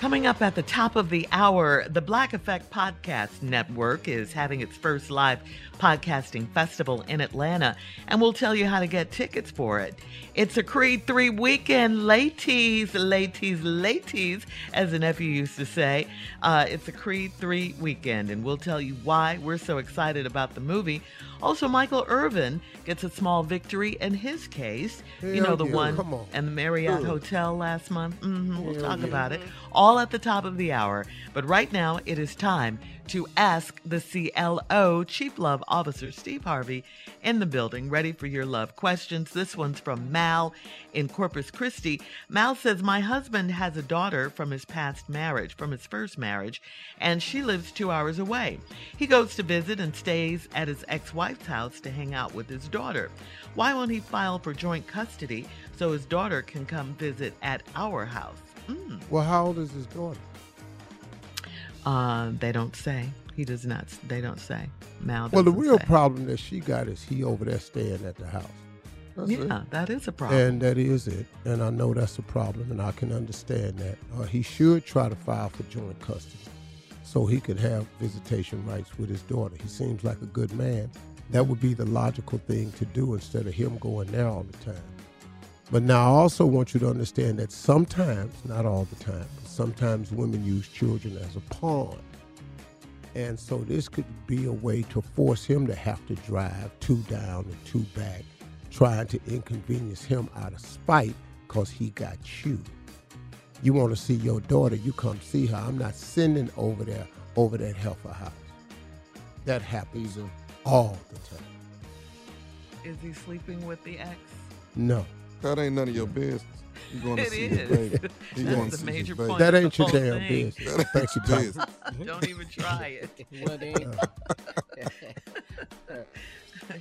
Coming up at the top of the hour, the Black Effect Podcast Network is having its first live podcasting festival in Atlanta, and we'll tell you how to get tickets for it. It's a Creed 3 weekend, ladies, ladies, ladies, as the nephew used to say. Uh, it's a Creed 3 weekend, and we'll tell you why we're so excited about the movie. Also, Michael Irvin gets a small victory in his case. you know, the yeah, one and the Marriott Good. Hotel last month. hmm we'll Hell talk yeah. about it. All at the top of the hour. But right now, it is time to ask the CLO, Chief Love Officer Steve Harvey, in the building, ready for your love questions. This one's from Mal in Corpus Christi. Mal says, My husband has a daughter from his past marriage, from his first marriage, and she lives two hours away. He goes to visit and stays at his ex wife's house to hang out with his daughter. Why won't he file for joint custody so his daughter can come visit at our house? Mm. Well, how old is his daughter? Uh, they don't say. He does not. They don't say. Mal. Well, the real say. problem that she got is he over there staying at the house. That's it. Yeah, that is a problem. And that is it. And I know that's a problem, and I can understand that. Uh, he should try to file for joint custody so he could have visitation rights with his daughter. He seems like a good man. That would be the logical thing to do instead of him going there all the time. But now I also want you to understand that sometimes, not all the time, but sometimes women use children as a pawn. And so this could be a way to force him to have to drive two down and two back, trying to inconvenience him out of spite because he got you. You want to see your daughter, you come see her. I'm not sending over there, over that heifer house. That happens all the time. is he sleeping with the ex? No. That ain't none of your business. You going to It see is. his baby. You That's going the to see major his baby. point. That ain't your damn thing. business. That Thank you, ain't your Papa. business. Don't even try it. Well, then.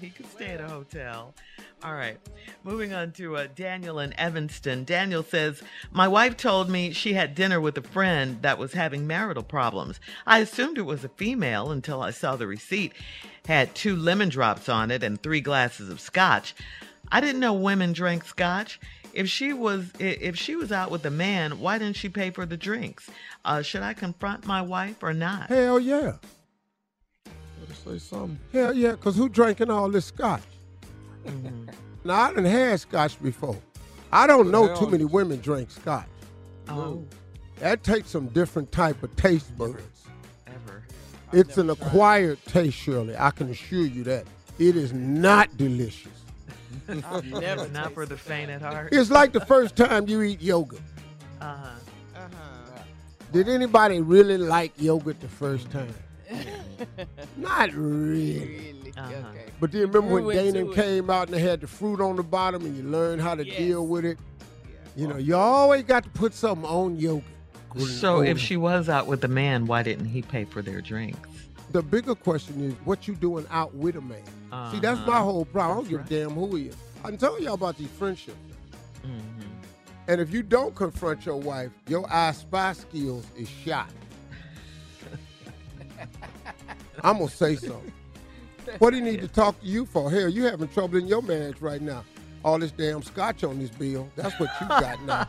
he could stay at a hotel. All right. Moving on to uh, Daniel in Evanston. Daniel says, My wife told me she had dinner with a friend that was having marital problems. I assumed it was a female until I saw the receipt. Had two lemon drops on it and three glasses of scotch. I didn't know women drank scotch. If she was if she was out with a man, why didn't she pay for the drinks? Uh, should I confront my wife or not? Hell yeah. Better say something. Hell yeah, because who drinking all this scotch? Mm-hmm. Now, I done had scotch before. I don't know Hell. too many women drink scotch. Oh, That takes some different type of taste buds. Ever. It's an acquired taste, Shirley. I can assure you that. It is not delicious. Never Not for the faint at heart. It's like the first time you eat yogurt. Uh-huh. Uh-huh. Did anybody really like yogurt the first time? Not really. Uh-huh. But do you remember when Dana came out and they had the fruit on the bottom and you learned how to Yes. deal with it? Yeah. You know, you always got to put something on yogurt. So if she was out with a man, why didn't he pay for their drinks? The bigger question is what you doing out with a man. See, that's my Uh-huh. whole problem. I don't give a damn who he is. I'm telling y'all about these friendships. Mm-hmm. And if you don't confront your wife, your I spy skills is shot. I'm gonna say something. What do you need to talk to you for? Hell, you having trouble in your marriage right now. All this damn scotch on this bill. That's what you got now.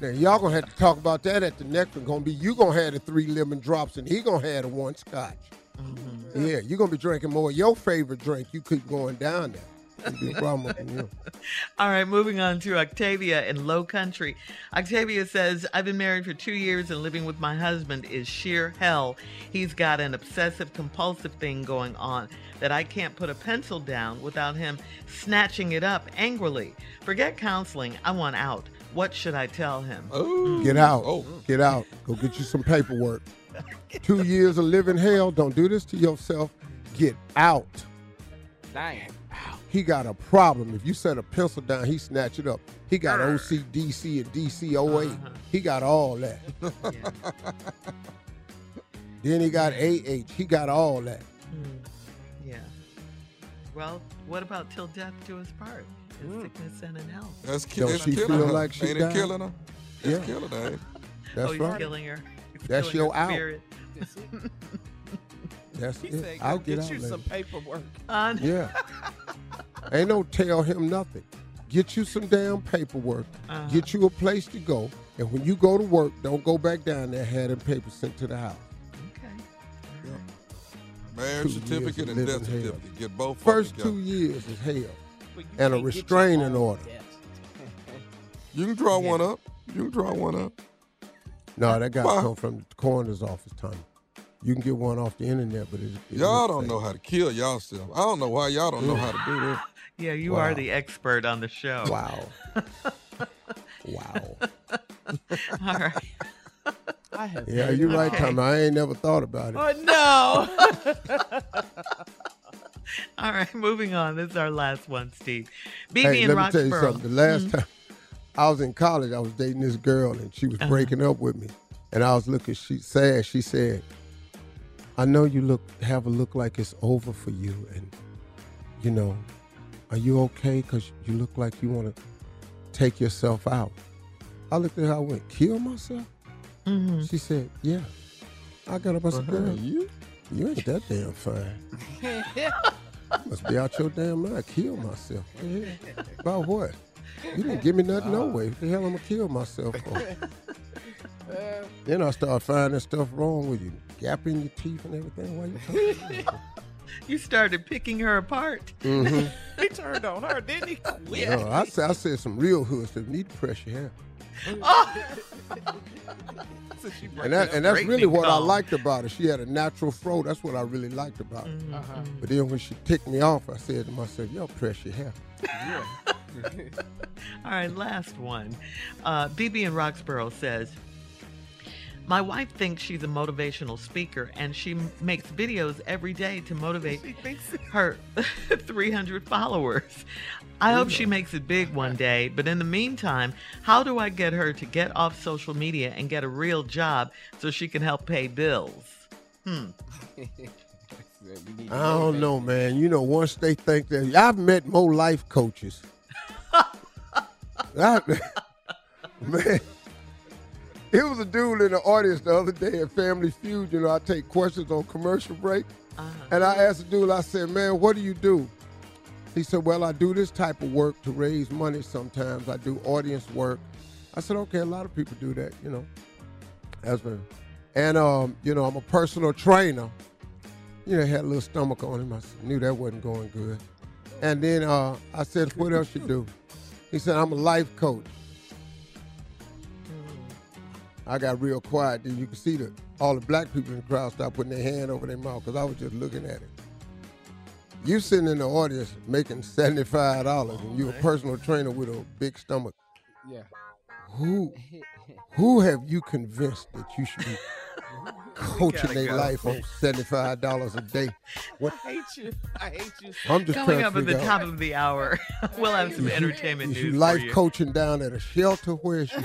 now y'all gonna have to talk about that at the next one. Gonna be you gonna have the three lemon drops and he gonna have the one scotch. Mm-hmm. Yeah, you're gonna be drinking more of your favorite drink. You keep going down there. It'll be a problem with you. All right, moving on to Octavia in Low Country. Octavia says, I've been married for two years and living with my husband is sheer hell. He's got an obsessive compulsive thing going on that I can't put a pencil down without him snatching it up angrily. Forget counseling. I want out. What should I tell him? Oh, Get out. Oh, Get out. Go get you some paperwork. Two years of living hell. Don't do this to yourself. Get out. Dang. He got a problem. If you set a pencil down, he snatch it up. He got ah. OCDC and DCOA. Uh-huh. He got all that. Then he got AH. He got all that. Hmm. Yeah. Well, what about till death do us part? In hmm. sickness and in health. that's, ki- Don't she killing feel her. like she Ain't died? it killing her? It's Yeah. killing her. That's oh, he's right. killing her. He's That's killing your her out. spirit. That's He it. said, I'll get, get, out you later. some paperwork. On Yeah. Ain't no tell him nothing. Get you some damn paperwork. Uh-huh. Get you a place to go. And when you go to work, don't go back down there. Have them papers sent to the house. Okay. Marriage Two certificate and living death hell. certificate. Get both First two together. years is hell. And a can't get your restraining order. debt. You can draw one up. You can draw one up. No, that got to come from the coroner's office, Tommy. You can get one off the internet, but it's, it Y'all don't fake. know how to kill yourself. I don't know why y'all don't know how to do that. Yeah, you Wow. are the expert on the show. Wow. wow. All right. I have Yeah, you're right, Okay. Tommy. I ain't never thought about it. Oh no. All right, moving on. This is our last one, Steve. BB Hey, in let me tell you something. The last mm-hmm. time I was in college, I was dating this girl, and she was uh-huh. breaking up with me. And I was looking she sad. She said, "I know you look have a look like it's over for you, and you know, are you okay? Cause you look like you want to take yourself out." I looked at her. I went, "Kill myself?" Mhm. She said, "Yeah." I got up. I said, "Girl, you? you ain't that damn fine. Must be out your damn mind. Kill myself. About what? You didn't give me nothing no way. What the hell I'm gonna kill myself for? then I start finding stuff wrong with you. Gap in your teeth and everything. while you talking? You started picking her apart. mm-hmm. he turned on her, didn't he? Quit. No, I said I said some real hoods stuff. Need to press your hair. So And that and that's really big what I liked about her. She had a natural fro. That's what I really liked about her. But then when she ticked me off, I said to myself, "Yo, press your hair." All right, last one. Uh, BB in Roxborough says, My wife thinks she's a motivational speaker and she makes videos every day to motivate her 300 followers. I hope she makes it big one day, but in the meantime, how do I get her to get off social media and get a real job so she can help pay bills? Hmm. I don't know, man. You know, once they think that I've met more life coaches. I, man, it was a dude in the audience the other day at Family Feud. You know, I take questions on commercial break, and I asked the dude. I said, "Man, what do you do?" He said, "Well, I do this type of work to raise money. Sometimes I do audience work." I said, "Okay, a lot of people do that, you know." That's very, and um, you know, I'm a personal trainer you know, had a little stomach on him. I knew that wasn't going good. And then uh, I said, what else you do? He said, I'm a life coach. I got real quiet. Then you can see that all the black people in the crowd start putting their hand over their mouth because I was just looking at it. You sitting in the audience making seventy-five dollars, and you a personal trainer with a big stomach. Yeah. Who, who have you convinced that you should be coaching their go. life on seventy-five dollars a day? What? I hate you. I hate you. I'm just Coming up at the top out. of the hour, we'll have some entertainment Is you news life for you. coaching down at a shelter? Where is you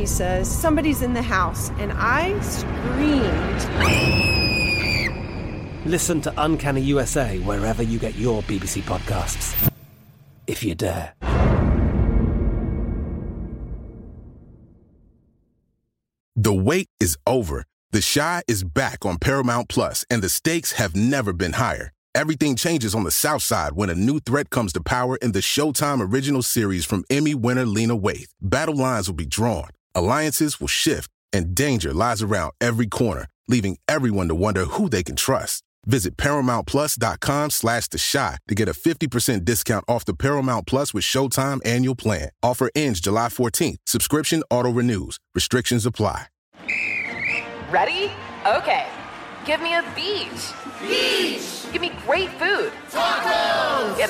He says, Somebody's in the house. And I screamed. Listen to Uncanny USA wherever you get your BBC podcasts, if you dare. The wait is over. The Chi is back on Paramount Plus, and the stakes have never been higher. Everything changes on the South Side when a new threat comes to power in the Showtime original series from Emmy winner Lena Waithe. Battle lines will be drawn, alliances will shift, and danger lies around every corner, leaving everyone to wonder who they can trust. Visit ParamountPlus.com slash The Chi to get a 50% discount off the Paramount Plus with Showtime annual plan. Offer ends July 14th. Subscription auto-renews. Restrictions apply. Ready? Okay. Give me a beach. Beach. Give me great food. Tacos.